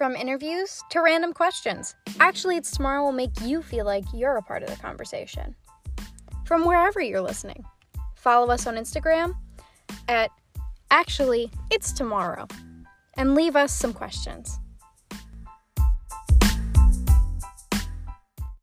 From interviews to random questions. Actually, It's Tomorrow will make you feel like you're a part of the conversation. From wherever you're listening. Follow us on Instagram at Actually It's Tomorrow and leave us some questions.